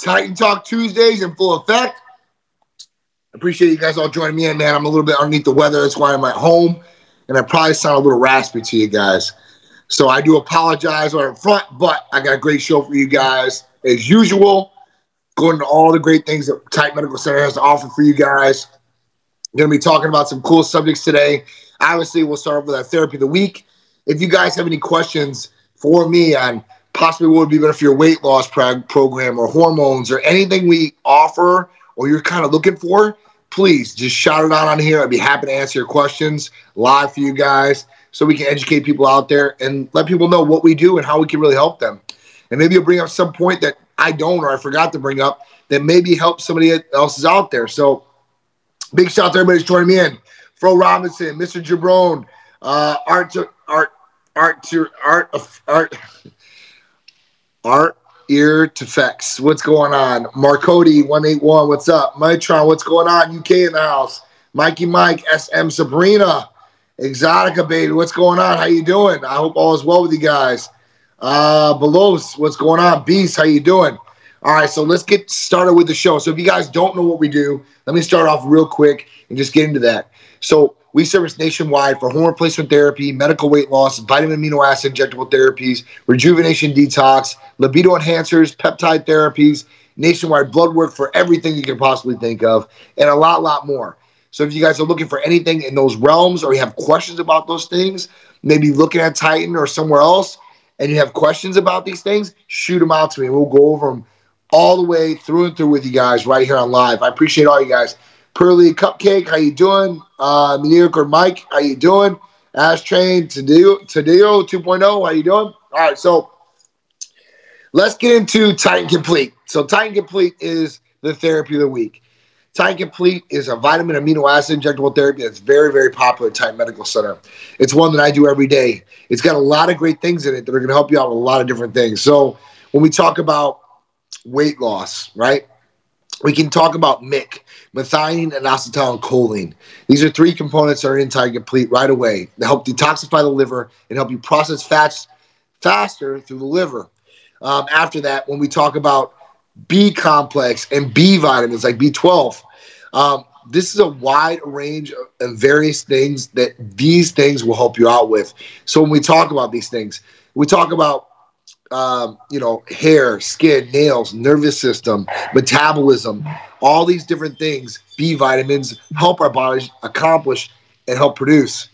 Titan Talk Tuesdays in full effect. Appreciate you guys all joining me in, man. I'm a little bit underneath the weather. That's why I'm at home. And I probably sound a little raspy to you guys. So I do apologize up front, but I got a great show for you guys as usual. Going to all the great things that Titan Medical Center has to offer for you guys. Going to be talking about some cool subjects today. Obviously, we'll start off with our therapy of the week. If you guys have any questions for me on possibly would be better for your weight loss program or hormones or anything we offer or you're kind of looking for, please just shout it out on here. I'd be happy to answer your questions live for you guys so we can educate people out there and let people know what we do and how we can really help them. And maybe you'll bring up some point that I don't or I forgot to bring up that maybe help somebody else is out there. So big shout out to everybody joining me in. Fro Robinson, Mr. Jabrone, uh, Art, Art, Art, Art, Art, Art, Art Ear to Fex. What's going on? Marcody 181, what's up? Mitron, what's going on? UK in the house. Mikey Mike, SM Sabrina, Exotica baby, what's going on? How you doing? I hope all is well with you guys. Uh Belos, what's going on? Beast, how you doing? All right, so let's get started with the show. So if you guys don't know what we do, let me start off real quick and just get into that. So we service nationwide for hormone replacement therapy, medical weight loss, vitamin amino acid injectable therapies, rejuvenation detox, libido enhancers, peptide therapies, nationwide blood work for everything you can possibly think of, and a lot, lot more. So if you guys are looking for anything in those realms or you have questions about those things, maybe looking at Titan or somewhere else, and you have questions about these things, shoot them out to me. We'll go over them all the way through and through with you guys right here on live. I appreciate all you guys. Pearly Cupcake, how you doing? Uh, or Mike, how you doing? Ash Train, Tadio, Tadio 2.0, how you doing? All right, so let's get into Titan Complete. So Titan Complete is the therapy of the week. Titan Complete is a vitamin amino acid injectable therapy that's very, very popular at Titan Medical Center. It's one that I do every day. It's got a lot of great things in it that are going to help you out with a lot of different things. So when we talk about weight loss, right? We can talk about MIC, methionine and acetylcholine. These are three components that are in Titan Complete right away to help detoxify the liver and help you process fats faster through the liver. Um, after that, when we talk about B complex and B vitamins like B12, um, this is a wide range of various things that these things will help you out with. So when we talk about these things, we talk about um, you know, hair, skin, nails, nervous system, metabolism, all these different things, B vitamins help our bodies accomplish and help produce.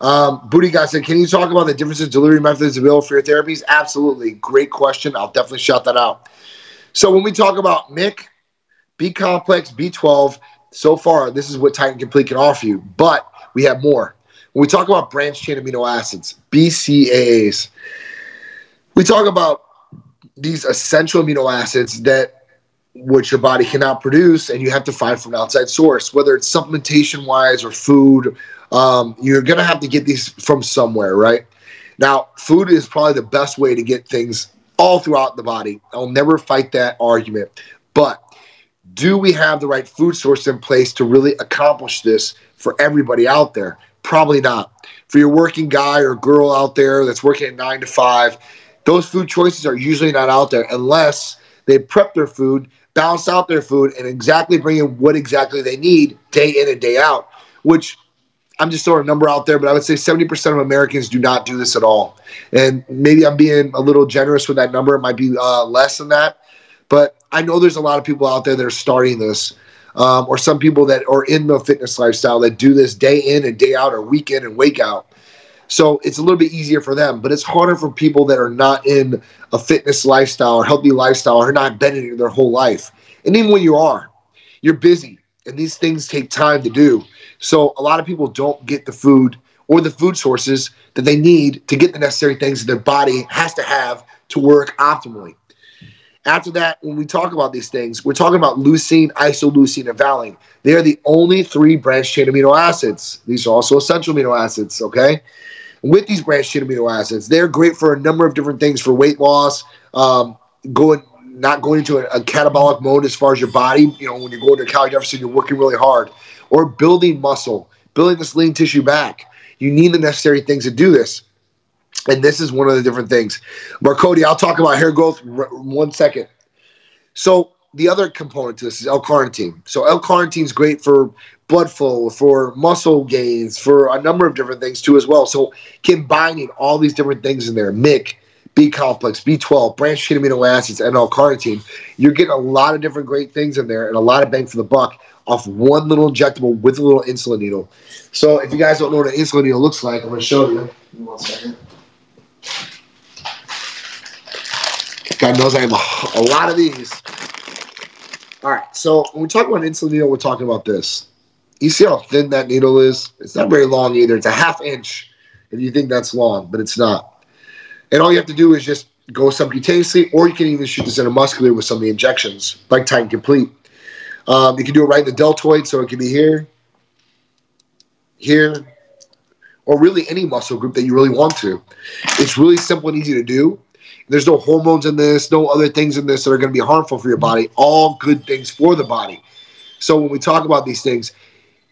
Um, Booty guy said, "Can you talk about the differences delivery methods available for your therapies?" Absolutely, great question. I'll definitely shout that out. So when we talk about MIC, B complex, B12, so far this is what Titan Complete can offer you, but we have more. When we talk about branched chain amino acids, BCAAs, we talk about these essential amino acids that which your body cannot produce and you have to find from an outside source whether it's supplementation wise or food um, you're going to have to get these from somewhere right? Now food is probably the best way to get things all throughout the body. I'll never fight that argument. But do we have the right food source in place to really accomplish this for everybody out there? Probably not. For your working guy or girl out there that's working at nine to five those food choices are usually not out there unless they prep their food, balance out their food, and exactly bring in what exactly they need day in and day out. Which I'm just throwing a number out there, but I would say 70% of Americans do not do this at all. And maybe I'm being a little generous with that number. It might be uh, less than that. But I know there's a lot of people out there that are starting this, um, or some people that are in the fitness lifestyle that do this day in and day out, or week in and week out. So it's a little bit easier for them, but it's harder for people that are not in a fitness lifestyle or healthy lifestyle or not been in their whole life. And even when you are, you're busy and these things take time to do. So a lot of people don't get the food or the food sources that they need to get the necessary things that their body has to have to work optimally. After that, when we talk about these things, we're talking about leucine, isoleucine, and valine. They are the only three branched chain amino acids. These are also essential amino acids, okay? With these branched chain amino acids. They're great for a number of different things for weight loss, um, going not going into a, a, catabolic mode as far as your body. You know, when you're going to a calorie deficit, you're working really hard, or building muscle, building this lean tissue back. You need the necessary things to do this. And this is one of the different things. Marcody, I'll talk about hair growth r- one second. So the other component to this is L-carnitine. So L-carnitine is great for blood flow, for muscle gains, for a number of different things too as well. So combining all these different things in there, MIC, B complex, B12, branched chain amino acids, and L-carnitine, you're getting a lot of different great things in there and a lot of bang for the buck off one little injectable with a little insulin needle. So if you guys don't know what an insulin needle looks like, I'm going to show you. One second. God knows I have a, a lot of these. All right, so when we talk about insulin needle, we're talking about this. You see how thin that needle is? It's not very long either. It's a half inch if you think that's long, but it's not. And all you have to do is just go subcutaneously, or you can even shoot this intramuscular with some of the injections, like Titan Complete. Um, you can do it right in the deltoid, so it can be here, here, or really any muscle group that you really want to. It's really simple and easy to do. There's no hormones in this, no other things in this that are going to be harmful for your body. All good things for the body. So when we talk about these things,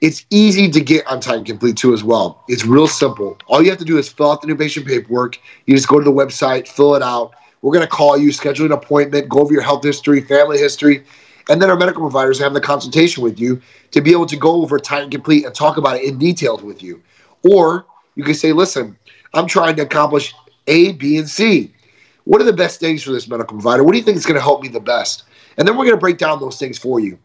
it's easy to get on Titan Complete too as well. It's real simple. All you have to do is fill out the new patient paperwork. You just go to the website, fill it out. We're going to call you, schedule an appointment, go over your health history, family history, and then our medical providers have the consultation with you to be able to go over Titan Complete and talk about it in detail with you. Or you can say, listen, I'm trying to accomplish A, B, and C. What are the best things for this medical provider? What do you think is going to help me the best? And then we're going to break down those things for you.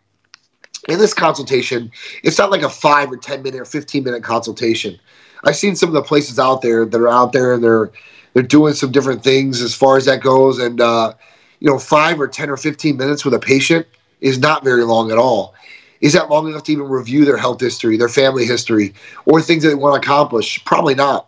In this consultation, it's not like a five or 10 minute or 15 minute consultation. I've seen some of the places out there that are out there and they're they're doing some different things as far as that goes. And uh, you know, five or 10 or 15 minutes with a patient is not very long at all. Is that long enough to even review their health history, their family history, or things that they want to accomplish? Probably not.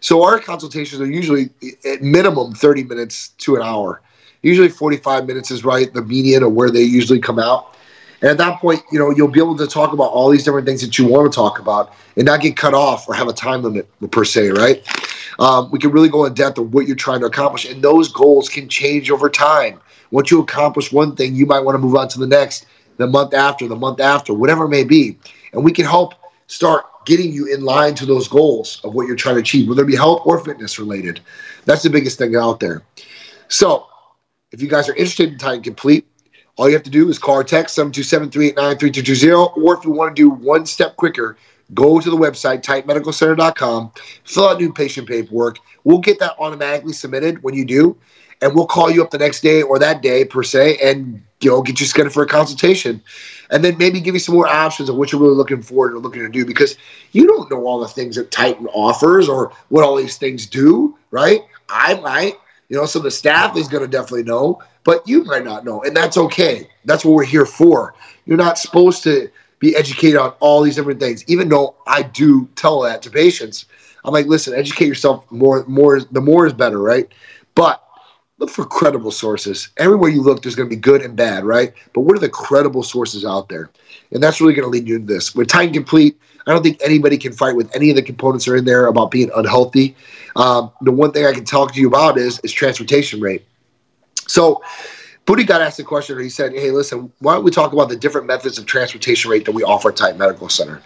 So our consultations are usually at minimum 30 minutes to an hour. Usually 45 minutes is right, the median of where they usually come out. And at that point, you know, you'll be able to talk about all these different things that you want to talk about and not get cut off or have a time limit per se, right? Um, we can really go in depth of what you're trying to accomplish, and those goals can change over time. Once you accomplish one thing, you might want to move on to the next, the month after, the month after, whatever it may be. And we can help start getting you in line to those goals of what you're trying to achieve, whether it be health or fitness related. That's the biggest thing out there. So, if you guys are interested in Titan Complete, all you have to do is call or text 727-389-3220, or if you want to do one step quicker, go to the website, titanmedicalcenter.com, fill out new patient paperwork. We'll get that automatically submitted when you do, and we'll call you up the next day or that day per se, and you know get you scheduled for a consultation, and then maybe give you some more options of what you're really looking forward or looking to do because you don't know all the things that Titan offers or what all these things do, right? I might, you know, so the staff is going to definitely know, but you might not know, and that's okay. That's what we're here for. You're not supposed to be educated on all these different things, even though I do tell that to patients. I'm like, listen, educate yourself more. More, the more is better, right? But look for credible sources. Everywhere you look, there's going to be good and bad, right? But what are the credible sources out there? And that's really going to lead you into this. With Titan Complete, I don't think anybody can fight with any of the components that are in there about being unhealthy. Um, the one thing I can talk to you about is is transportation rate. So, Booty got asked a question. He said, "Hey, listen, why don't we talk about the different methods of transportation rate that we offer at Titan Medical Center?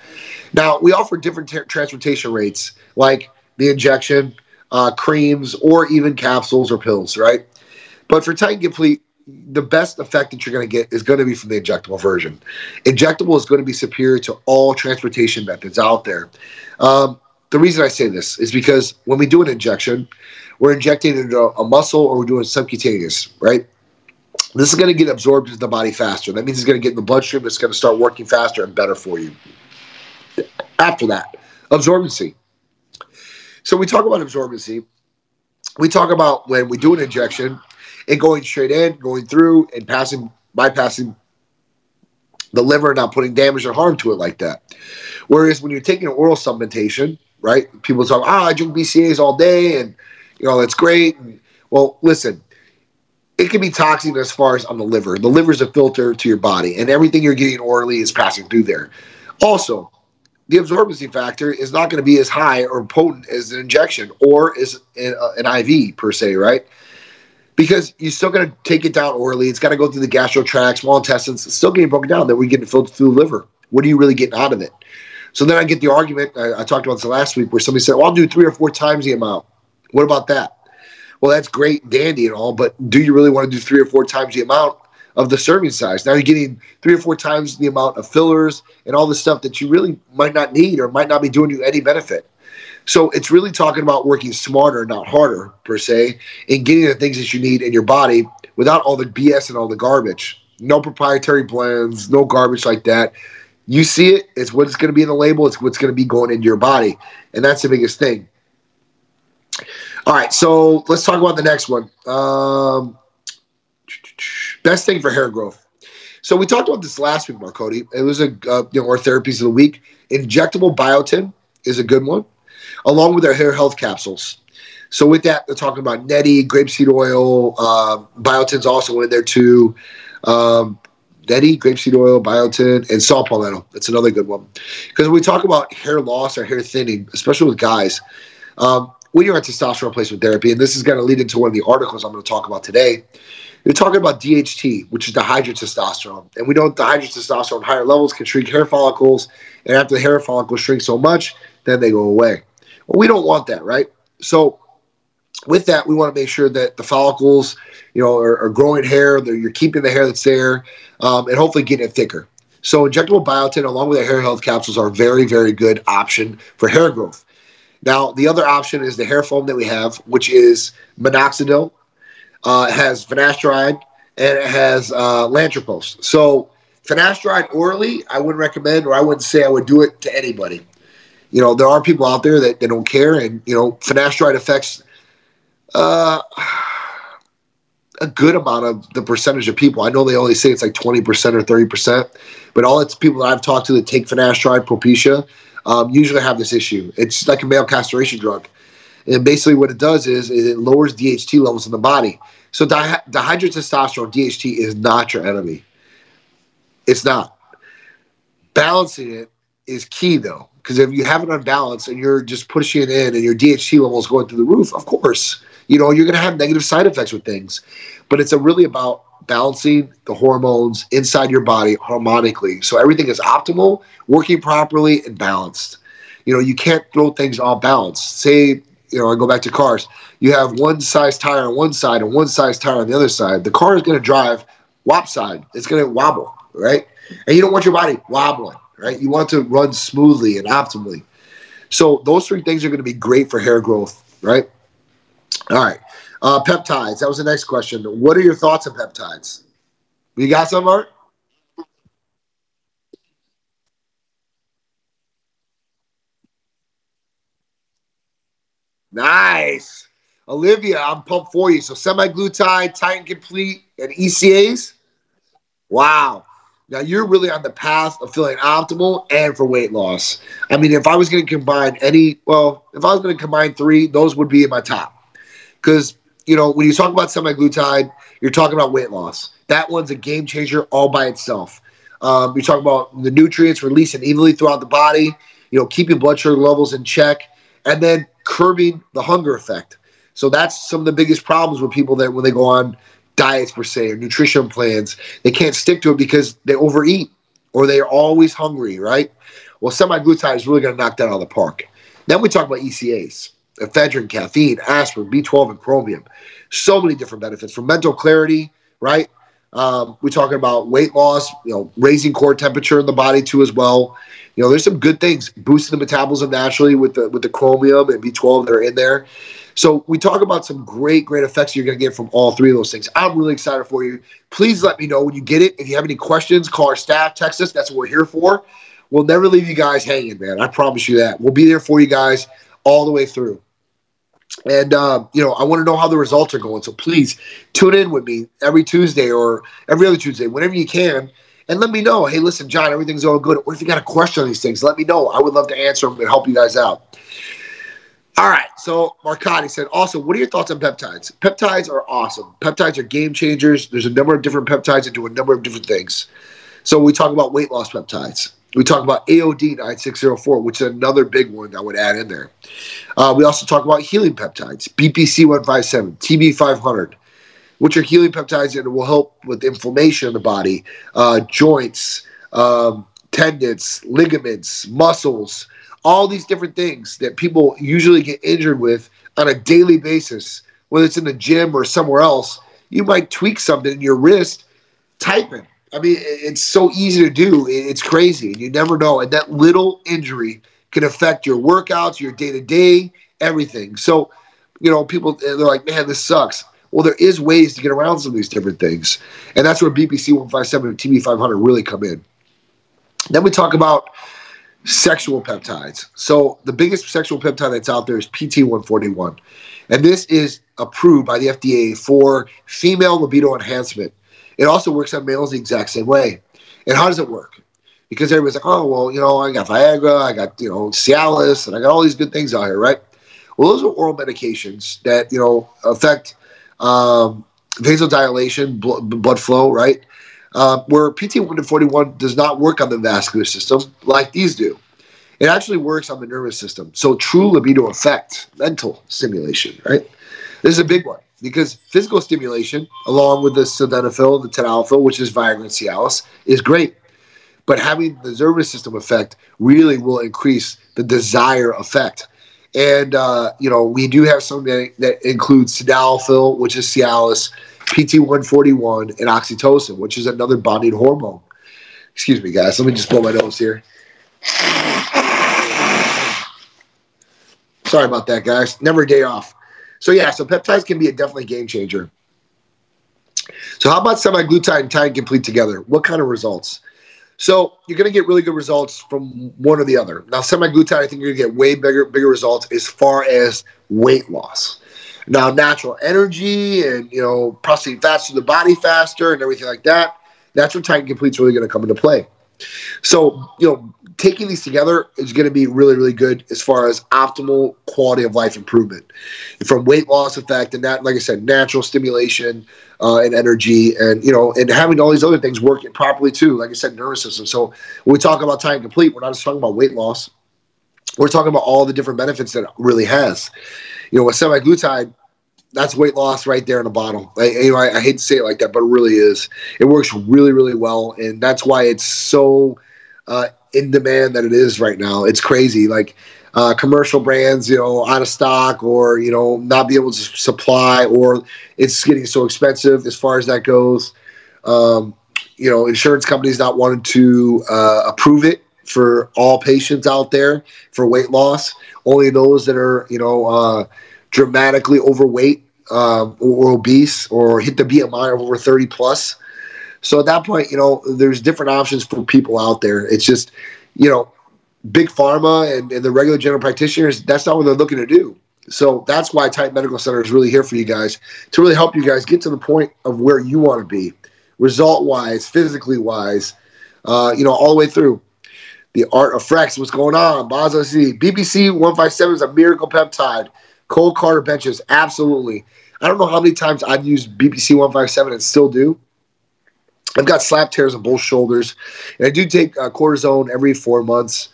Now, we offer different transportation rates, like the injection, uh, creams, or even capsules or pills, right? But for Titan Complete, the best effect that you're going to get is going to be from the injectable version. Injectable is going to be superior to all transportation methods out there. Um, the reason I say this is because when we do an injection, we're injecting into a muscle or we're doing subcutaneous, right? This is going to get absorbed into the body faster. That means it's going to get in the bloodstream. It's going to start working faster and better for you. After that, absorbency. So we talk about absorbency. We talk about when we do an injection, and going straight in, going through, and passing, bypassing the liver, not putting damage or harm to it like that. Whereas when you're taking an oral supplementation, right? People talk, ah, I drink BCAAs all day, and you know that's great. And, well, listen, it can be toxic as far as on the liver. The liver is a filter to your body, and everything you're getting orally is passing through there. Also, the absorbency factor is not going to be as high or potent as an injection or as an uh, IV per se, right? Because you're still going to take it down orally. It's got to go through the gastro tract, small intestines. It's still getting broken down. Then we get filtered through the liver. What are you really getting out of it? So then I get the argument I, I talked about this last week where somebody said, "Well, I'll do three or four times the amount." What about that? Well, that's great, dandy, and all, but do you really want to do three or four times the amount of the serving size. Now you're getting three or four times the amount of fillers and all the stuff that you really might not need or might not be doing you any benefit. So it's really talking about working smarter, not harder, per se, and getting the things that you need in your body without all the BS and all the garbage. No proprietary blends, no garbage like that. You see it, it's what's going to be in the label, it's what's going to be going into your body. And that's the biggest thing. All right, so let's talk about the next one. Um, best thing for hair growth. So we talked about this last week, Mark Cody. It was a uh, you know our therapies of the week. Injectable biotin is a good one, along with our hair health capsules. So with that, we're talking about neti, grapeseed oil, uh, biotin's also in there too. Um, neti, grapeseed oil, biotin, and saw palmetto. That's another good one. Because when we talk about hair loss or hair thinning, especially with guys, um, when you're on testosterone replacement therapy, and this is going to lead into one of the articles I'm going to talk about today. You're talking about DHT, which is dihydrotestosterone. And we know dihydrotestosterone higher levels can shrink hair follicles. And after the hair follicles shrink so much, then they go away. Well, we don't want that, right? So with that, we want to make sure that the follicles, you know, are, are growing hair. You're keeping the hair that's there, um, and hopefully getting it thicker. So injectable biotin, along with the hair health capsules, are a very, very good option for hair growth. Now, the other option is the hair foam that we have, which is minoxidil. Uh, it has finasteride and it has uh. So finasteride orally, I wouldn't recommend, or I wouldn't say I would do it to anybody. You know, there are people out there that, that don't care, and you know, finasteride affects uh, a good amount of the percentage of people. I know they only say it's like 20% or 30%, but all it's people that I've talked to that take finasteride, Propecia, um, usually have this issue. It's like a male castration drug. And basically, what it does is, it lowers DHT levels in the body. So, di- dihydrotestosterone, DHT, is not your enemy. It's not. Balancing it is key, though, because if you have it unbalanced and you're just pushing it in and your DHT levels going through the roof, of course, you know, you're going to have negative side effects with things. But it's really about balancing the hormones inside your body harmonically. So everything is optimal, working properly, and balanced. You know, you can't throw things off balance. Say, you know, I go back to cars. You have one size tire on one side and one size tire on the other side. The car is going to drive wop side. It's going to wobble, right? And you don't want your body wobbling, right? You want to run smoothly and optimally. So those three things are going to be great for hair growth, right? All right. Uh, peptides. That was the next question. What are your thoughts on peptides? You got some, Art? Nice. Olivia, I'm pumped for you. So semaglutide, Titan Complete, and ECAs? Wow. Now you're really on the path of feeling optimal and for weight loss. I mean, if I was going to combine any, well, if I was going to combine three, those would be in my top. Because you know, when you talk about semaglutide, you're talking about weight loss. That one's a game changer all by itself. Um, you're talking about the nutrients releasing evenly throughout the body, you know, keeping blood sugar levels in check, and then curbing the hunger effect. So that's some of the biggest problems with people that when they go on diets per se or nutrition plans, they can't stick to it because they overeat or they are always hungry, right? Well, semaglutide is really going to knock that out of the park. Then we talk about ECAs ephedrine, caffeine, aspirin, B12, and chromium. So many different benefits for mental clarity, right? Um, we're talking about weight loss, you know, raising core temperature in the body too as well. You know, there's some good things boosting the metabolism naturally with the with the chromium and B12 that are in there. So we talk about some great, great effects you're going to get from all three of those things. I'm really excited for you. Please let me know when you get it. If you have any questions, call our staff, text us. That's what we're here for. We'll never leave you guys hanging, man. I promise you that. We'll be there for you guys all the way through. And uh, you know, I want to know how the results are going. So please tune in with me every Tuesday or every other Tuesday, whenever you can, and let me know. Hey, listen, John, everything's going good. What if you got a question on these things? Let me know. I would love to answer them and help you guys out. All right. So Marcotti said, also, what are your thoughts on peptides? Peptides are awesome. Peptides are game changers. There's a number of different peptides that do a number of different things. So we talk about weight loss peptides. We talk about AOD 9604, which is another big one I would add in there. Uh, we also talk about healing peptides, BPC 157, TB 500, which are healing peptides that will help with inflammation in the body, uh, joints, um, tendons, ligaments, muscles, all these different things that people usually get injured with on a daily basis, whether it's in the gym or somewhere else. You might tweak something in your wrist typing. I mean, it's so easy to do. It's crazy. You never know. And that little injury can affect your workouts, your day to day, everything. So, you know, people, they're like, man, this sucks. Well, there is ways to get around some of these different things. And that's where BPC 157 and TB 500 really come in. Then we talk about sexual peptides. So the biggest sexual peptide that's out there is PT141. And this is approved by the FDA for female libido enhancement. It also works on males the exact same way. And how does it work? Because everybody's like, oh, well, you know, I got Viagra, I got, you know, Cialis, and I got all these good things out here, right? Well, those are oral medications that, you know, affect um, vasodilation, blood flow, right? Uh, where PT141 does not work on the vascular system like these do. It actually works on the nervous system. So true libido effect, mental stimulation, right? This is a big one because physical stimulation, along with the sildenafil, the tadalafil, which is Viagra and Cialis, is great. But having the nervous system effect really will increase the desire effect. And, uh, you know, we do have something that, that includes sildenafil, which is Cialis, PT141, and oxytocin, which is another bonding hormone. Excuse me, guys. Let me just blow my nose here. Sorry about that, guys. Never a day off. So yeah, so peptides can be a definitely game changer. So how about semaglutide and Titan Complete together? What kind of results? So you're going to get really good results from one or the other. Now semaglutide, I think you're going to get way bigger bigger results as far as weight loss. Now natural energy and you know processing fats to the body faster and everything like that. That's where Titan Complete's really going to come into play. So you know taking these together is going to be really, really good as far as optimal quality of life improvement from weight loss effect and that, like I said, natural stimulation uh, and energy and, you know, and having all these other things working properly too. Like I said, nervous system. So when we talk about Titan Complete, we're not just talking about weight loss. We're talking about all the different benefits that it really has. You know, with semaglutide, that's weight loss right there in a bottle. I, you know, I, I hate to say it like that, but it really is. It works really, really well, and that's why it's so uh, in demand that it is right now. It's crazy. Like uh, commercial brands, you know, out of stock or, you know, not be able to supply or it's getting so expensive as far as that goes. Um, you know, insurance companies not wanting to uh, approve it for all patients out there for weight loss. Only those that are, you know, uh, dramatically overweight um, or obese or hit the BMI of over 30 plus so at that point, you know, there's different options for people out there. It's just, you know, big pharma and, and the regular general practitioners, that's not what they're looking to do. So that's why Titan Medical Center is really here for you guys to really help you guys get to the point of where you want to be, result wise, physically wise, uh, you know, all the way through. The art of Frex, what's going on? Baza C. BPC 157 is a miracle peptide. Cole Carter benches, absolutely. I don't know how many times I've used BPC 157 and still do. I've got slap tears on both shoulders, and I do take uh, cortisone every four months.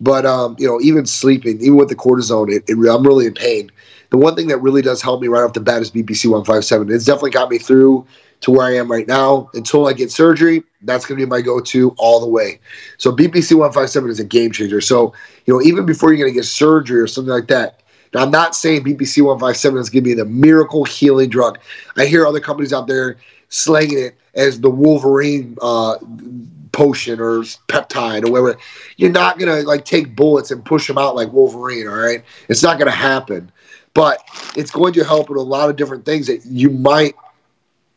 But um, you know, even sleeping, even with the cortisone, it, it, I'm really in pain. The one thing that really does help me right off the bat is BPC 157. It's definitely got me through to where I am right now. Until I get surgery, that's going to be my go-to all the way. So BPC 157 is a game changer. So you know, even before you're going to get surgery or something like that. Now, I'm not saying BPC 157 is going to be the miracle healing drug. I hear other companies out there slanging it as the Wolverine uh, potion or peptide or whatever. You're not gonna like take bullets and push them out like Wolverine. All right, it's not gonna happen. But it's going to help with a lot of different things that you might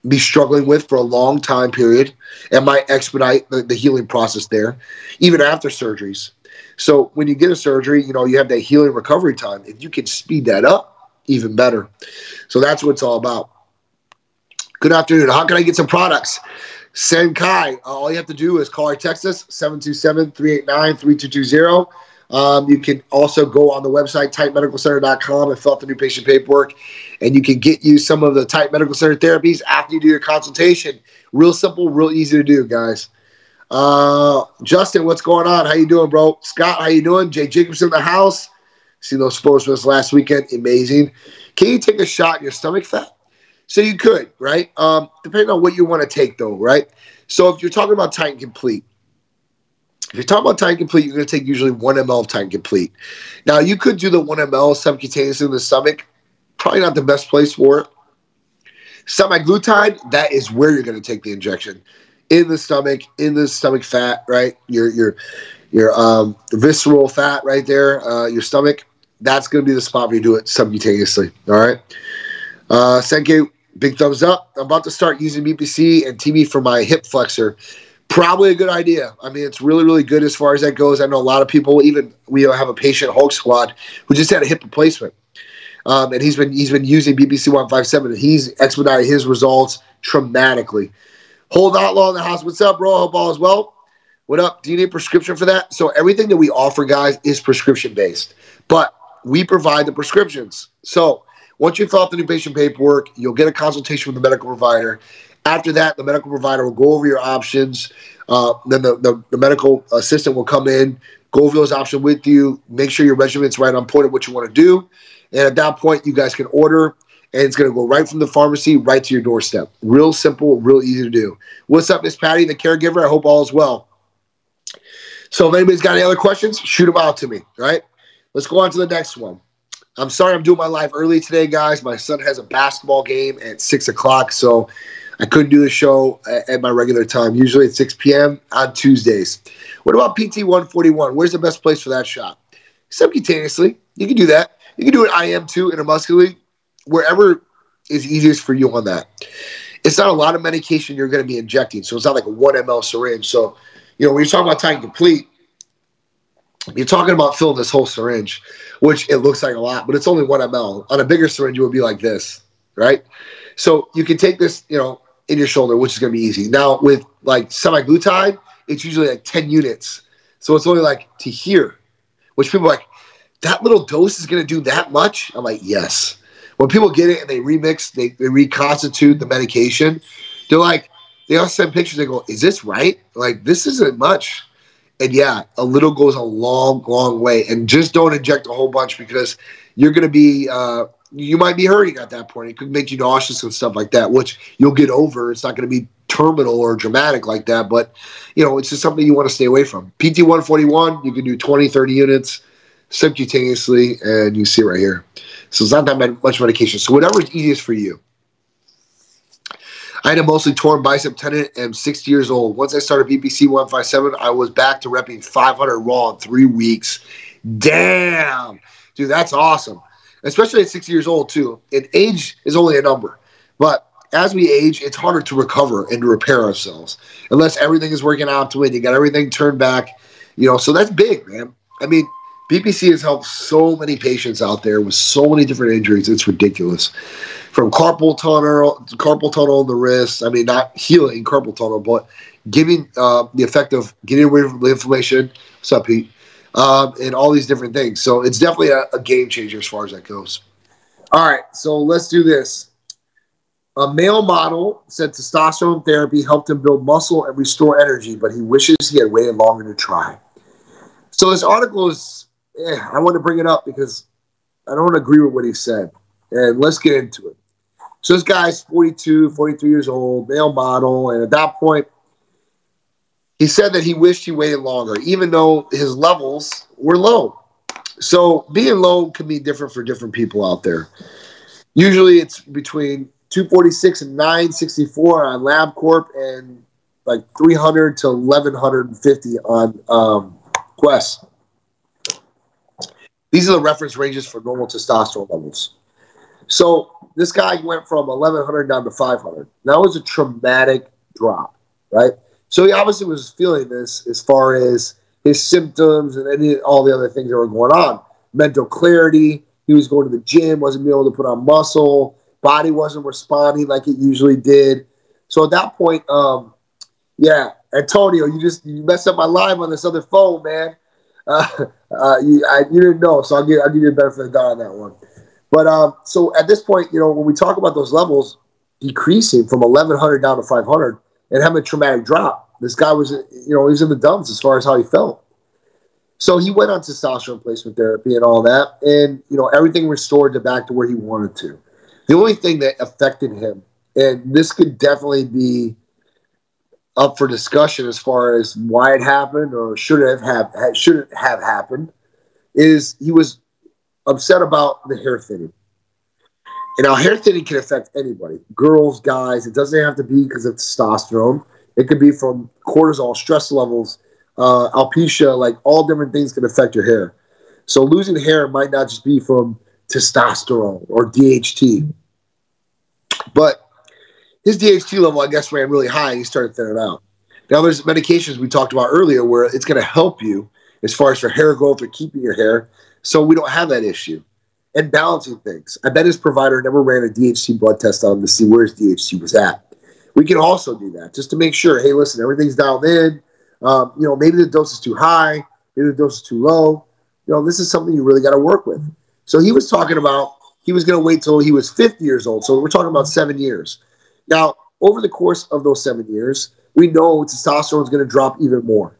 be struggling with for a long time period and might expedite the, the healing process there, even after surgeries. So when you get a surgery, you know, you have that healing recovery time. If you can speed that up, even better. So that's what it's all about. Good afternoon. How can I get some products? Senkai. Uh, all you have to do is call or text us 727 389 3220. Um, you can also go on the website, titanmedicalcenter.com, and fill out the new patient paperwork. And you can get you some of the Titan Medical Center therapies after you do your consultation. Real simple, real easy to do, guys. Uh, Justin, what's going on? How you doing, bro? Scott, how you doing? Jay Jacobson in the house. See those us last weekend. Amazing. Can you take a shot in your stomach fat? So you could, right? Um, depending on what you want to take, though, right? So if you're talking about Titan Complete, if you're talking about Titan Complete, you're going to take usually 1 ml of Titan Complete. Now, you could do the 1 ml subcutaneous in the stomach. Probably not the best place for it. Semaglutide, that is where you're going to take the injection. in the stomach, in the stomach fat, right? Your your your um, visceral fat right there, uh, your stomach. That's going to be the spot where you do it subcutaneously. All right. Uh, Senke, big thumbs up. I'm about to start using BPC and TB for my hip flexor. Probably a good idea. I mean, it's really, really good as far as that goes. I know a lot of people, even we have a patient Hulk Squad who just had a hip replacement. Um, and he's been he's been using BPC 157 and he's expedited his results dramatically. Hold Outlaw in the house. What's up, bro? Hope all is well. What up? Do you need a prescription for that? So everything that we offer, guys, is prescription based. But we provide the prescriptions. So once you fill out the new patient paperwork, you'll get a consultation with the medical provider. After that, the medical provider will go over your options. Uh, then the, the, the, medical assistant will come in, go over those options with you, make sure your regimen's right on point of what you want to do. And at that point, you guys can order, and it's going to go right from the pharmacy right to your doorstep. Real simple, real easy to do. What's up, Miss Patty, the caregiver? I hope all is well. So if anybody's got any other questions, shoot them out to me. right? Let's go on to the next one. I'm sorry I'm doing my live early today, guys. My son has a basketball game at six o'clock, so I couldn't do the show at my regular time. Usually at 6 p.m. on Tuesdays. What about PT 141? Where's the best place for that shot? Subcutaneously, you can do that. You can do it IM too intramuscularly, wherever is easiest for you on that. It's not a lot of medication you're going to be injecting, so it's not like a one ml syringe. So, you know, when you're talking about Titan complete, you're talking about filling this whole syringe, which it looks like a lot, but it's only one ml. On a bigger syringe, it would be like this, right? So you can take this, you know, in your shoulder, which is going to be easy. Now with like semaglutide, it's usually like 10 units. So it's only like to here, which people like, that little dose is going to do that much? I'm like, yes. When people get it and they remix, they, they reconstitute the medication, they're like, they all send pictures. They go, is this right? Like, this isn't much. And yeah, a little goes a long, long way. And just don't inject a whole bunch because you're going to be, uh, you might be hurting at that point. It could make you nauseous and stuff like that, which you'll get over. It's not going to be terminal or dramatic like that, but you know, it's just something you want to stay away from. PT 141, you can do 20, 30 units subcutaneously, and you see right here. So it's not that much medication. So whatever is easiest for you. I had a mostly torn bicep tendon and I'm 60 years old. Once I started BPC 157, I was back to repping 500 raw in three weeks. Damn. Dude, that's awesome. Especially at 60 years old, too. And age is only a number. But as we age, it's harder to recover and to repair ourselves unless everything is working out to it. You got everything turned back, you know. So that's big, man. I mean, BPC has helped so many patients out there with so many different injuries. It's ridiculous. From carpal tunnel, carpal tunnel in the wrist. I mean, not healing carpal tunnel, but giving uh, the effect of getting rid of the inflammation. What's up, Pete? Um, and all these different things. So it's definitely a, a game changer as far as that goes. All right, so let's do this. A male model said testosterone therapy helped him build muscle and restore energy, but he wishes he had waited longer to try. So this article is yeah, I want to bring it up because I don't agree with what he said. And let's get into it. So this guy's 42, 43 years old, male model, and at that point, he said that he wished he waited longer, even though his levels were low. So being low can be different for different people out there. Usually it's between 246 and 964 on LabCorp and like 300 to 1150 on um, Quest. These are the reference ranges for normal testosterone levels. So this guy went from 1100 down to 500. That was a traumatic drop, right? So he obviously was feeling this as far as his symptoms and any, all the other things that were going on. Mental clarity. He was going to the gym, wasn't being able to put on muscle. Body wasn't responding like it usually did. So at that point, um, yeah, Antonio, you just you messed up my live on this other phone, man. Uh, uh, you, I, you didn't know, so I'll give, I'll give you the benefit of the doubt on that one. But um, so at this point, you know, when we talk about those levels decreasing from 1100 down to 500 and having a traumatic drop, this guy was, you know, he was in the dumps as far as how he felt. So he went on testosterone replacement therapy and all that, and you know, everything restored to back to where he wanted to. The only thing that affected him, and this could definitely be up for discussion as far as why it happened or should it have, should it have happened is he was upset about the hair thinning. And now hair thinning can affect anybody, girls, guys. It doesn't have to be because of testosterone. It could be from cortisol, stress levels, uh, alopecia, like all different things can affect your hair. So losing hair might not just be from testosterone or DHT, but his DHT level, I guess, ran really high and he started thinning out. Now, there's medications we talked about earlier where it's going to help you as far as for hair growth or keeping your hair so we don't have that issue. And balancing things. I bet his provider never ran a DHT blood test on him to see where his DHT was at. We can also do that just to make sure, hey, listen, everything's dialed in. Um, you know, maybe the dose is too high, maybe the dose is too low. You know, this is something you really got to work with. So he was talking about he was going to wait till he was 50 years old. So we're talking about seven years. Now, over the course of those seven years, we know testosterone is going to drop even more.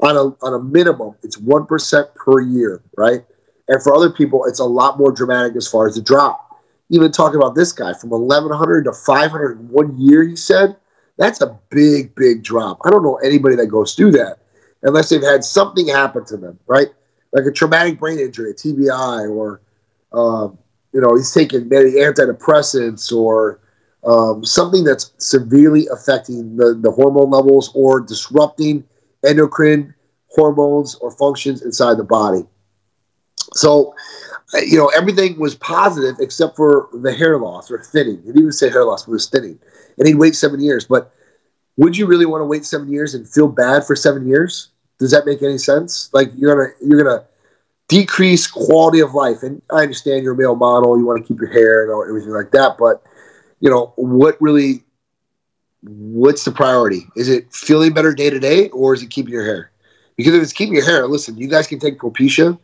On a, on a minimum, it's 1% per year, right? And for other people, it's a lot more dramatic as far as the drop. Even talking about this guy from 1100 to 500 in one year, he said, that's a big, big drop. I don't know anybody that goes through that unless they've had something happen to them, right? Like a traumatic brain injury, a TBI, or, um, you know, he's taking many antidepressants or um, something that's severely affecting the, the hormone levels or disrupting endocrine hormones or functions inside the body. So, uh, you know, everything was positive except for the hair loss or thinning. He didn't even say hair loss, but it was thinning. And he'd wait seven years. But would you really want to wait seven years and feel bad for seven years? Does that make any sense? Like you're gonna you're gonna decrease quality of life. And I understand you're a male model, you want to keep your hair and everything like that, but you know, what really what's the priority? Is it feeling better day to day or is it keeping your hair? Because if it's keeping your hair, listen, you guys can take Propecia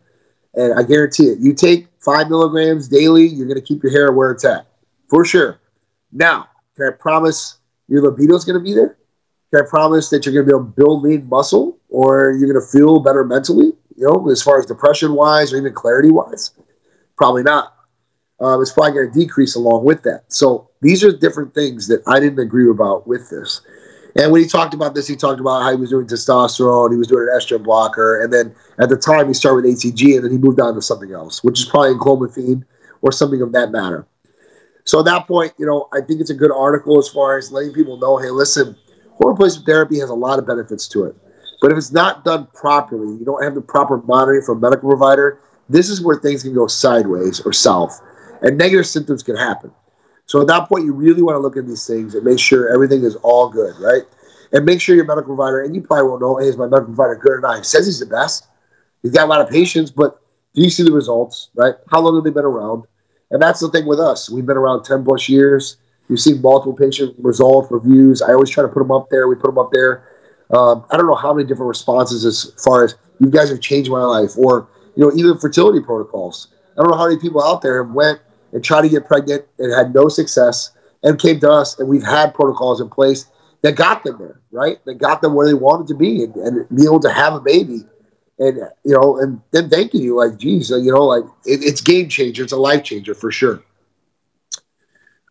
and I guarantee it. You take five milligrams daily, you're going to keep your hair where it's at for sure. Now, can I promise your libido is going to be there? Can I promise that you're going to be able to build lean muscle or you're going to feel better mentally, you know, as far as depression wise or even clarity wise? Probably not. Um, it's probably going to decrease along with that. So these are different things that I didn't agree about with this. And when he talked about this, he talked about how he was doing testosterone, he was doing an estrogen blocker, and then at the time he started with HCG, and then he moved on to something else, which is probably clomiphene or something of that matter. So at that point, you know, I think it's a good article as far as letting people know, hey, listen, hormone replacement therapy has a lot of benefits to it. But if it's not done properly, you don't have the proper monitoring from a medical provider, this is where things can go sideways or south, and negative symptoms can happen. So at that point, you really want to look at these things and make sure everything is all good, right? And make sure your medical provider, and you probably won't know, hey, is my medical provider good or not? He says he's the best. He's got a lot of patients, but do you see the results, right? How long have they been around? And that's the thing with us. We've been around 10 plus years. You've seen multiple patient result reviews. I always try to put them up there. We put them up there. Um, I don't know how many different responses as far as you guys have changed my life, or you know, even fertility protocols. I don't know how many people out there have went and tried to get pregnant and had no success and came to us and we've had protocols in place that got them there, right? That got them where they wanted to be and, and be able to have a baby. And, you know, and then thanking you, like, geez, uh, you know, like it, it's game changer. It's a life changer for sure.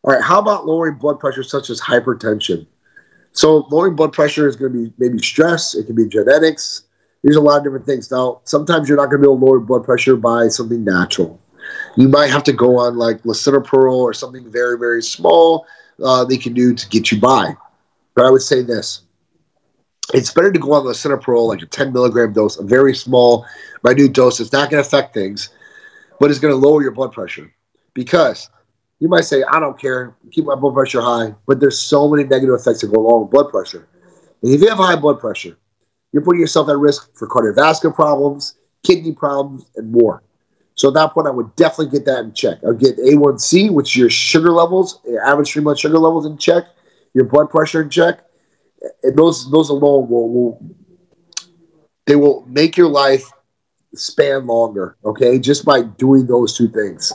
All right. How about lowering blood pressure such as hypertension? So lowering blood pressure is going to be maybe stress. It can be genetics. There's a lot of different things. Now, sometimes you're not going to be able to lower blood pressure by something natural. You might have to go on like lisinopril or something very, very small uh, they can do to get you by. But I would say this it's better to go on lisinopril, like a 10 milligram dose, a very small, minute dose. It's not going to affect things, but it's going to lower your blood pressure. Because you might say, I don't care, keep my blood pressure high, but there's so many negative effects that go along with blood pressure. And if you have high blood pressure, you're putting yourself at risk for cardiovascular problems, kidney problems, and more. So at that point, I would definitely get that in check. I'll get A1C, which is your sugar levels, your average three month sugar levels in check, your blood pressure in check. And those those alone will, will they will make your life span longer, okay? Just by doing those two things.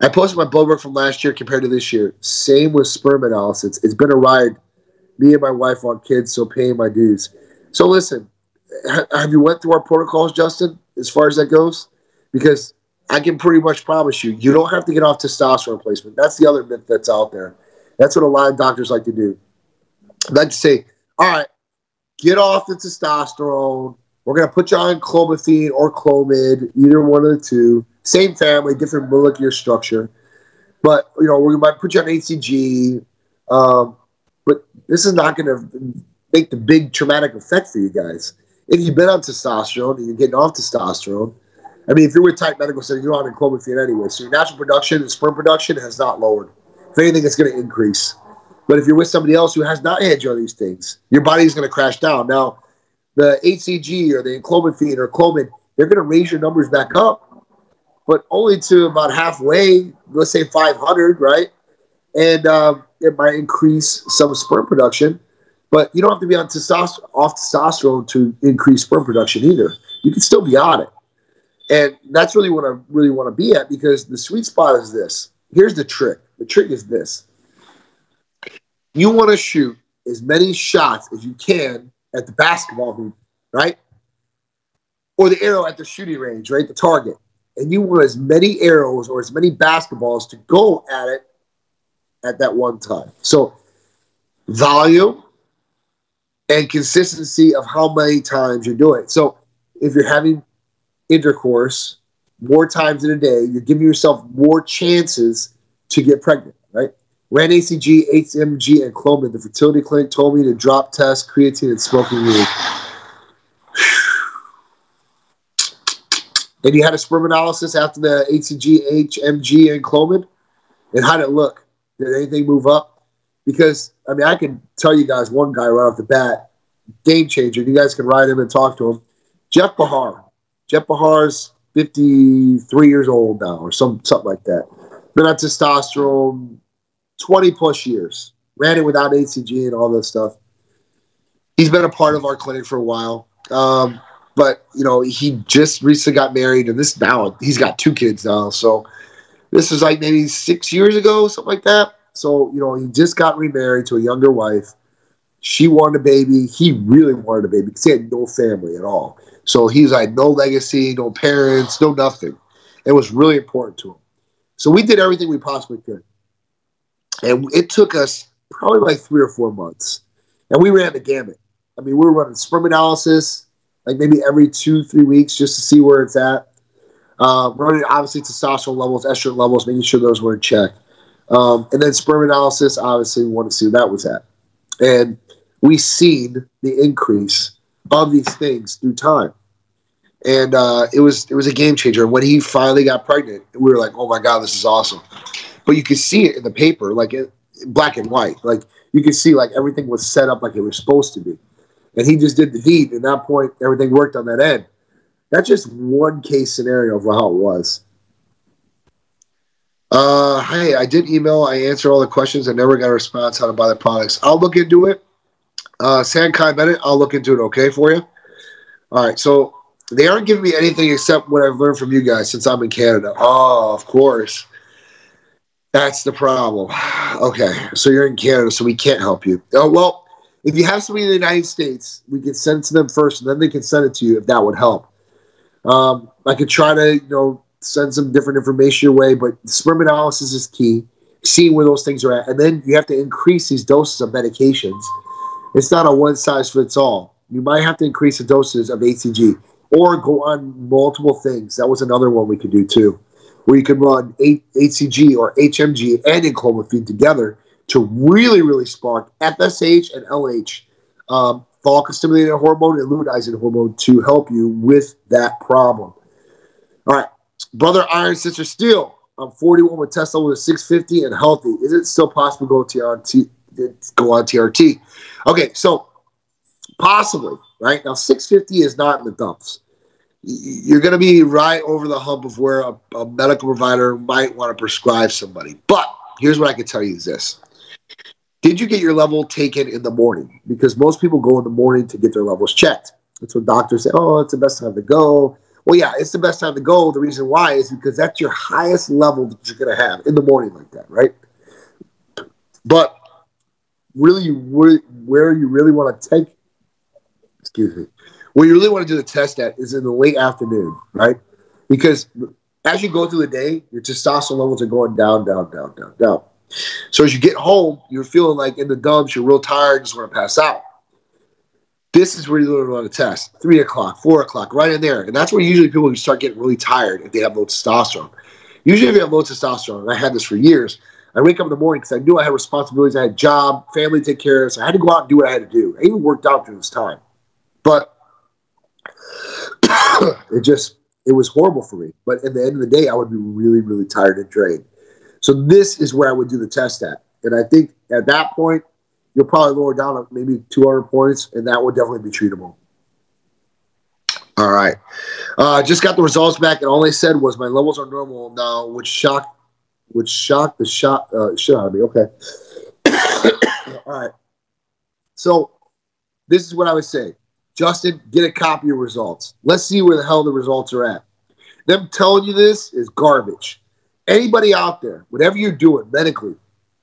I posted my blood work from last year compared to this year. Same with sperm analysis. It's been a ride. Me and my wife want kids, so paying my dues. So listen, have you went through our protocols, Justin, as far as that goes? Because I can pretty much promise you, you don't have to get off testosterone replacement. That's the other myth that's out there. That's what a lot of doctors like to do. like to say, all right, get off the testosterone. We're going to put you on clomiphene or clomid, either one of the two. Same family, different molecular structure. But, you know, we might put you on HCG. Um, but this is not going to make the big traumatic effect for you guys. If you've been on testosterone and you're getting off testosterone, I mean, if you're with Titan Medical Center, you're on clomiphene anyway. So your natural production and sperm production has not lowered. If anything, it's going to increase. But if you're with somebody else who has not had you on these things, your body is going to crash down. Now, the HCG or the clomiphene or clomid, they're going to raise your numbers back up, but only to about halfway, let's say 500, right? And um, it might increase some sperm production, but you don't have to be on testosterone, off testosterone to increase sperm production either. You can still be on it. And that's really what I really want to be at because the sweet spot is this. Here's the trick. The trick is this. You want to shoot as many shots as you can at the basketball hoop, right? Or the arrow at the shooting range, right? The target. And you want as many arrows or as many basketballs to go at it at that one time. So volume and consistency of how many times you're doing it. So if you're having intercourse more times in a day, you're giving yourself more chances to get pregnant, right? Ran HCG, HMG, and Clomid. The fertility clinic told me to drop test, creatine, and smoking weed. and you had a sperm analysis after the HCG, HMG, and Clomid? And how did it look? Did anything move up? Because, I mean, I can tell you guys one guy right off the bat, game changer. You guys can write him and talk to him. Jeff Bahar. Jeff Bahar's 53 years old now, or some something like that. Been on testosterone 20 plus years. Ran it without HCG and all this stuff. He's been a part of our clinic for a while. Um, but you know, he just recently got married, and this now he's got two kids now. So this was like maybe six years ago, something like that. So you know, he just got remarried to a younger wife. She wanted a baby. He really wanted a baby because he had no family at all. So he's like, no legacy, no parents, no nothing. It was really important to him. So we did everything we possibly could. And it took us probably like three or four months. And we ran the gamut. I mean, we were running sperm analysis like maybe every two, three weeks just to see where it's at. Uh, running obviously testosterone levels, estrogen levels, making sure those were in check. Um, and then sperm analysis, obviously, we wanted to see where that was at. And we seen the increase of these things through time. And uh, it was it was a game changer. And When he finally got pregnant, we were like, "Oh my god, this is awesome!" But you could see it in the paper, like it, black and white. Like you could see, like everything was set up like it was supposed to be. And he just did the deed. At that point, everything worked on that end. That's just one case scenario of how it was. Uh, hey, I did email. I answered all the questions. I never got a response how to buy the products. I'll look into it. Uh, Kai Bennett, I'll look into it, okay, for you? All right, so they aren't giving me anything except what I've learned from you guys since I'm in Canada. Oh, of course. That's the problem. Okay, so you're in Canada, so we can't help you. Oh, well, if you have somebody in the United States, we can send it to them first, and then they can send it to you if that would help. Um, I could try to, you know, send some different information your way, but sperm analysis is key. Seeing where those things are at, and then you have to increase these doses of medications it's not a one size fits all. You might have to increase the doses of HCG or go on multiple things. That was another one we could do too, where you could run HCG or HMG and enclomiphene together to really, really spark FSH and LH, um, follicle stimulating hormone and luteinizing hormone to help you with that problem. All right, brother Iron, sister Steel. I'm 41 with with a 650 and healthy. Is it still possible to go to go on TRT. Okay, so possibly, right? Now, 650 is not in the dumps. You're going to be right over the hump of where a, a medical provider might want to prescribe somebody. But here's what I can tell you is this. Did you get your level taken in the morning? Because most people go in the morning to get their levels checked. That's what doctors say, oh, it's the best time to go. Well, yeah, it's the best time to go. The reason why is because that's your highest level that you're going to have in the morning like that, right? But really where, you really want to take excuse me where you really want to do the test at is in the late afternoon right? Because as you go through the day your testosterone levels are going down down down down down. So as you get home you're feeling like in the dumps you're real tired just want to pass out. This is where you really want to test three o'clock four o'clock right in there. And that's where usually people start getting really tired if they have low testosterone. Usually if you have low testosterone and i had this for years I wake up in the morning because I knew I had responsibilities. I had a job, family to take care of, so I had to go out and do what I had to do. I even worked out during this time, but it just it was horrible for me. But at the end of the day, I would be really, really tired and drained. So this is where I would do the test at, and I think at that point you'll probably lower down maybe 200 points, and that would definitely be treatable. All right. Uh, just got the results back, and all they said was my levels are normal now, which shocked, which shocked the shot uh, shit out of me. Okay. all right. So this is what I would say, Justin. Get a copy of results. Let's see where the hell the results are at. Them telling you this is garbage. Anybody out there, whatever you're doing medically,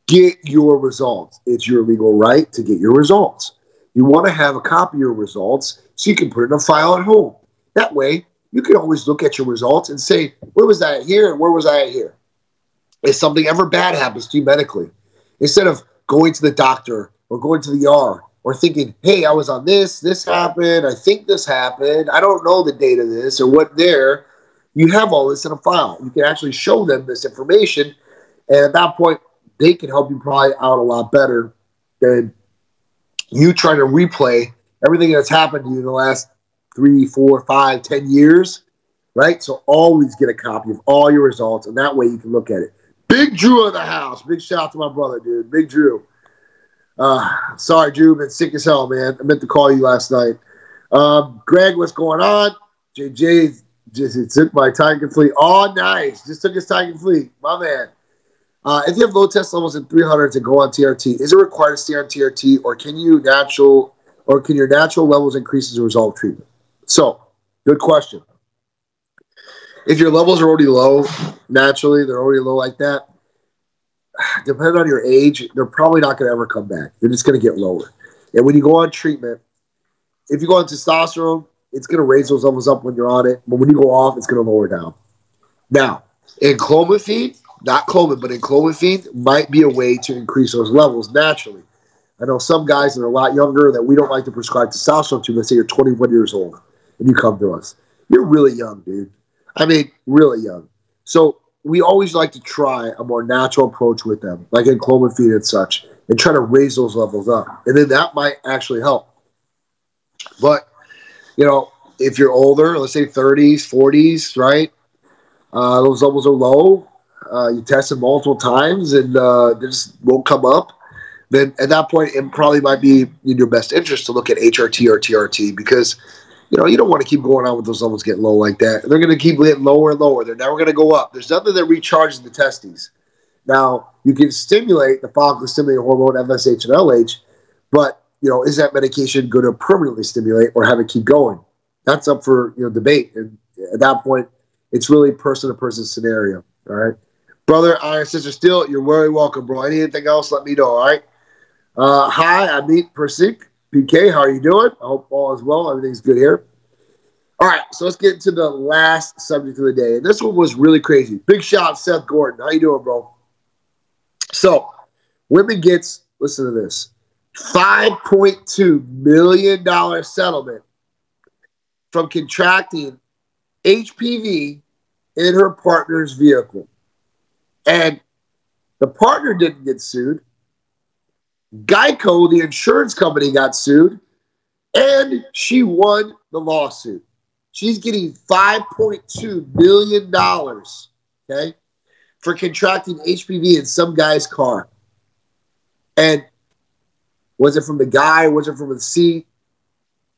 get your results. It's your legal right to get your results. You want to have a copy of your results so you can put it in a file at home. That way, you can always look at your results and say, where was I here and where was I here? If something ever bad happens to you medically, instead of going to the doctor or going to the ER or thinking, hey, I was on this, this happened, I think this happened, I don't know the date of this or what there, you have all this in a file. You can actually show them this information. And at that point, they can help you probably out a lot better than you trying to replay everything that's happened to you in the last three, four, five, ten years, right? So always get a copy of all your results, and that way you can look at it. Big Drew of the house. Big shout out to my brother, dude. Big Drew. Uh, sorry, Drew. Been sick as hell, man. I meant to call you last night. Um, Greg, what's going on? JJ just took my Titan Fleet. Oh, nice. Just took his Titan Fleet. My man. Uh, if you have low test levels in 300 to go on TRT, is it required to stay on TRT, or can you natural, or can your natural levels increase as a result of treatment? So, good question. If your levels are already low, naturally they're already low like that. Depending on your age, they're probably not going to ever come back. They're just going to get lower. And when you go on treatment, if you go on testosterone, it's going to raise those levels up when you're on it. But when you go off, it's going to lower down. Now, enclomiphene, not Clomid, but enclomiphene might be a way to increase those levels naturally. I know some guys that are a lot younger that we don't like to prescribe testosterone to. Let's say you're 21 years old and you come to us. You're really young, dude. I mean, really young. So we always like to try a more natural approach with them, like enclomiphene and such, and try to raise those levels up. And then that might actually help. But, you know, if you're older, let's say 30s, 40s, right? Uh, those levels are low. Uh, you test them multiple times and uh, they just won't come up. Then at that point, it probably might be in your best interest to look at HRT or TRT because you know you don't want to keep going on with those levels getting low like that. They're going to keep getting lower and lower. They're never going to go up. There's nothing that recharges the testes. Now you can stimulate the follicle stimulating hormone FSH and LH, but you know is that medication going to permanently stimulate or have it keep going? That's up for you know debate. And at that point, it's really person to person scenario. All right. Brother, Iron Sister Steel, you're very welcome, bro. Anything else, let me know, all right? Uh, hi, I'm Meet Persik. PK, how are you doing? I hope all is well. Everything's good here. All right, so let's get to the last subject of the day. And this one was really crazy. Big shout out Seth Gordon. How you doing, bro? So, women gets, listen to this, $5.2 million settlement from contracting HPV in her partner's vehicle. And the partner didn't get sued. Geico, the insurance company, got sued, and she won the lawsuit. She's getting $5.2 million, okay, for contracting HPV in some guy's car. And was it from the guy? Was it from the seat?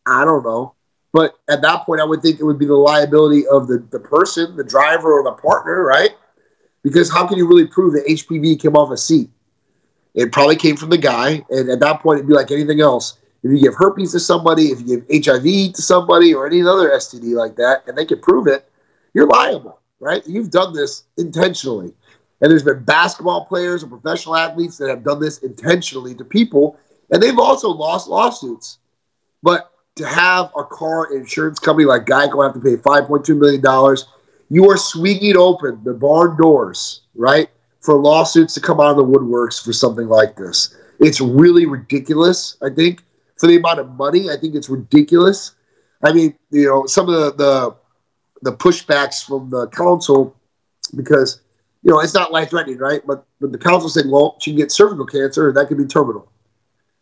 I don't know. But at that point, I would think it would be the liability of the, the person, the driver, or the partner, right? Because how can you really prove that HPV came off a seat? It probably came from the guy, and at that point, it'd be like anything else. If you give herpes to somebody, if you give HIV to somebody, or any other STD like that, and they can prove it, you're liable, right? You've done this intentionally. And there's been basketball players and professional athletes that have done this intentionally to people, and they've also lost lawsuits. But to have a car insurance company like Geico have to pay $5.2 million you are swinging open the barn doors, right, for lawsuits to come out of the woodworks for something like this. It's really ridiculous, I think, for the amount of money. I think it's ridiculous. I mean, you know, some of the the, the pushbacks from the council because you know, it's not life threatening, right? But but the council said, well, she can get cervical cancer, and that could be terminal.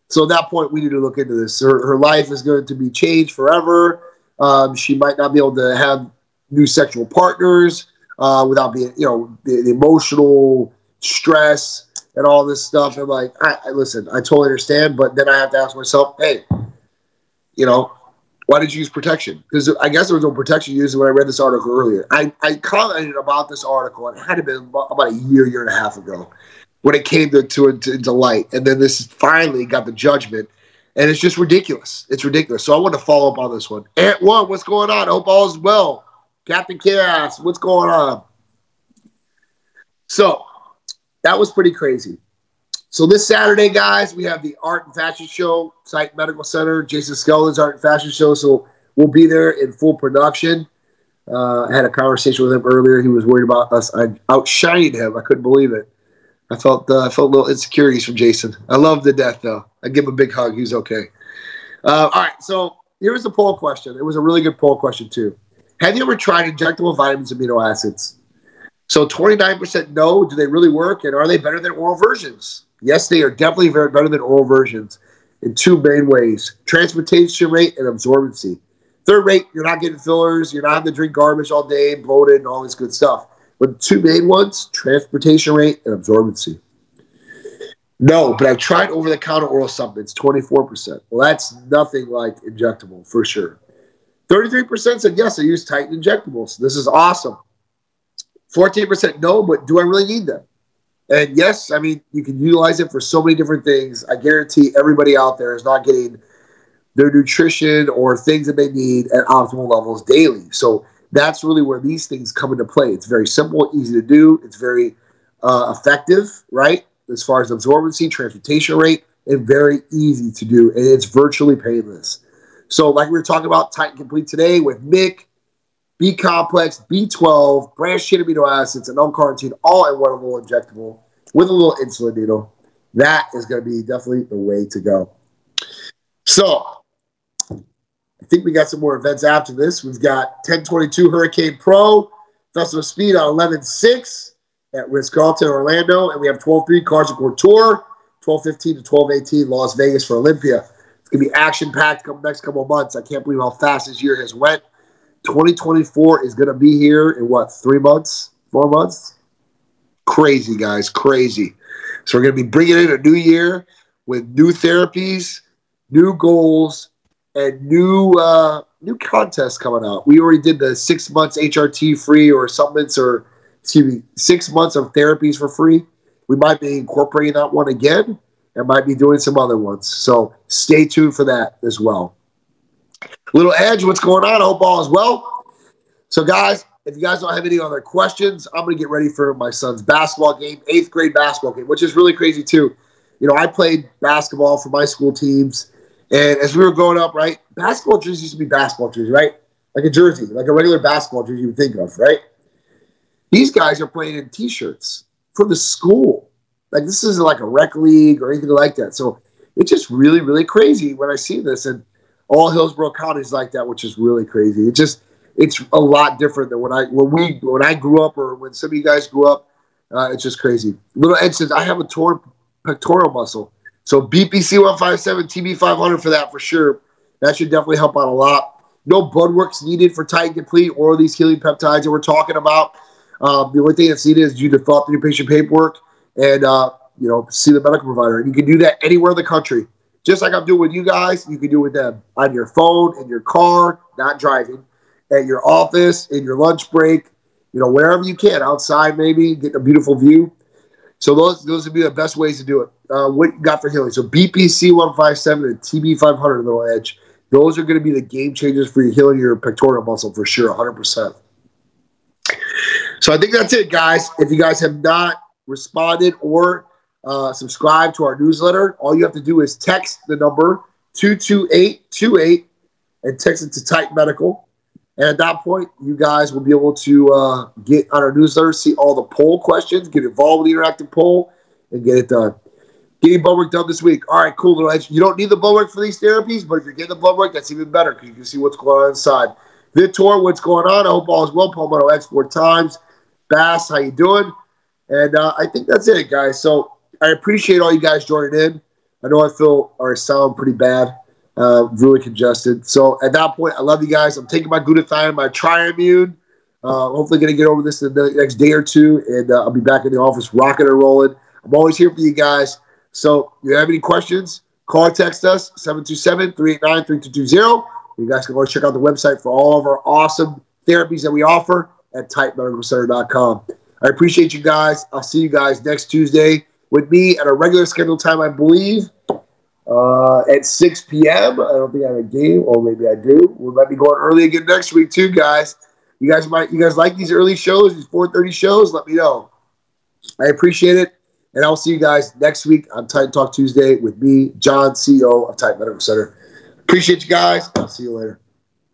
So at that point, we need to look into this. Her, her life is going to be changed forever. Um, she might not be able to have new sexual partners uh, without being, you know, the, the, emotional stress and all this stuff. And like, I, I listen, I totally understand, but then I have to ask myself, hey, you know, why did you use protection? Because I guess there was no protection used when I read this article earlier. I, I commented about this article, and it had to been about a year, year and a half ago when it came to, to, to, to light. And then this finally got the judgment. And it's just ridiculous. It's ridiculous. So I want to follow up on this one. Ant one, what's going on? I hope all is well. Captain Chaos, what's going on? So that was pretty crazy. So this Saturday, guys, we have the art and fashion show, Titan Medical Center, Jason Skeldon's art and fashion show. So we'll be there in full production. Uh, I had a conversation with him earlier. He was worried about us outshining him. I couldn't believe it. I felt uh, I felt a little insecurities from Jason. I love the death though. I give him a big hug. He's okay. Uh, all right, so here's the poll question. It was a really good poll question too. Have you ever tried injectable vitamins, and amino acids? So 29% no. Do they really work? And are they better than oral versions? Yes, they are definitely very better than oral versions in two main ways transportation rate and absorbency. Third rate, you're not getting fillers, you're not having to drink garbage all day, bloated, and all this good stuff. But two main ones transportation rate and absorbency. No, but I've tried over the counter oral supplements, 24%. Well, that's nothing like injectable for sure. 33% said yes, I use Titan injectables. This is awesome. 14% no, but do I really need them? And yes, I mean, you can utilize it for so many different things. I guarantee everybody out there is not getting their nutrition or things that they need at optimal levels daily. So that's really where these things come into play. It's very simple, easy to do. It's very uh, effective, right? As far as absorbency, transportation rate, and very easy to do. And it's virtually painless. So, like we were talking about Titan Complete today with Mick, B complex, B12, branched chain amino acids, and L-carnitine all in one little injectable with a little insulin needle. That is going to be definitely the way to go. So, I think we got some more events after this. We've got 1022 Hurricane Pro, Festival of Speed on 11.6 at Ritz Carlton, Orlando. And we have 12.3 Cars and Court Tour, 12.15 to 12.18 Las Vegas for Olympia. It's to be action packed next couple months. I can't believe how fast this year has went. 2024 is to be here in what, three months, four months? Crazy, guys, crazy. So we're to be bringing in a new year with new therapies, new goals, and new uh, new contests coming out. We already did the six months HRT free or supplements or excuse me, six months of therapies for free. We might be incorporating that one again and might be doing some other ones. So stay tuned for that as well. Little Edge, what's going on? I hope all is well. So, guys, if you guys don't have any other questions, I'm going to get ready for my son's basketball game, eighth grade basketball game, which is really crazy too. You know, I played basketball for my school teams, and as we were growing up, right, basketball jerseys used to be basketball jerseys, right? Like a jersey, like a regular basketball jersey you would think of, right? These guys are playing in t-shirts for the school. Like this isn't like a rec league or anything like that. So it's just really, really crazy when I see this. And all Hillsborough County is like that, which is really crazy. It just it's a lot different than when I when we when I grew up or when some of you guys grew up. Uh, it's just crazy. Little Ed says I have a torn pectoral muscle, so BPC one five seven TB five hundred for that for sure. That should definitely help out a lot. No blood work's needed for Titan Complete or these healing peptides that we're talking about. Um, the only thing that's needed is you to fill out the new patient paperwork and uh, you know see the medical provider, and you can do that anywhere in the country. Just like I'm doing with you guys, you can do with them on your phone, in your car, not driving, at your office, in your lunch break, you know, wherever you can, outside maybe, get a beautiful view. So those those would be the best ways to do it. Uh, what you got for healing? So BPC 157 and TB 500 little edge. Those are going to be the game changers for your healing your pectoral muscle for sure, 100%. So I think that's it, guys. If you guys have not responded or uh, subscribe to our newsletter. All you have to do is text the number 22828 and text it to Titan Medical. And at that point, you guys will be able to uh, get on our newsletter, see all the poll questions, get involved with the interactive poll, and get it done. Getting blood work done this week. All right, cool. You don't need the blood work for these therapies, but if you're getting the blood work, that's even better because you can see what's going on inside. Vitor, what's going on? I hope all is well. Palmetto Export Times. Bass, how you doing? And uh, I think that's it, guys. So I appreciate all you guys joining in. I know I feel or I sound pretty bad, uh, really congested. So at that point, I love you guys. I'm taking my glutathione, my Triimmune. Uh, hopefully, going to get over this in the next day or two, and uh, I'll be back in the office rocking and rolling. I'm always here for you guys. So if you have any questions, call text us 727 389 3220. You guys can always check out the website for all of our awesome therapies that we offer at titanmedicalcenter.com. I appreciate you guys. I'll see you guys next Tuesday with me at a regular scheduled time, I believe, uh, at 6 p.m. I don't think I have a game, or maybe I do. We might be going early again next week too, guys. You guys might you guys like these early shows, these 4:30 shows? Let me know. I appreciate it. And I'll see you guys next week on Titan Talk Tuesday with me, John, CEO of Titan Medical Center. Appreciate you guys. I'll see you later.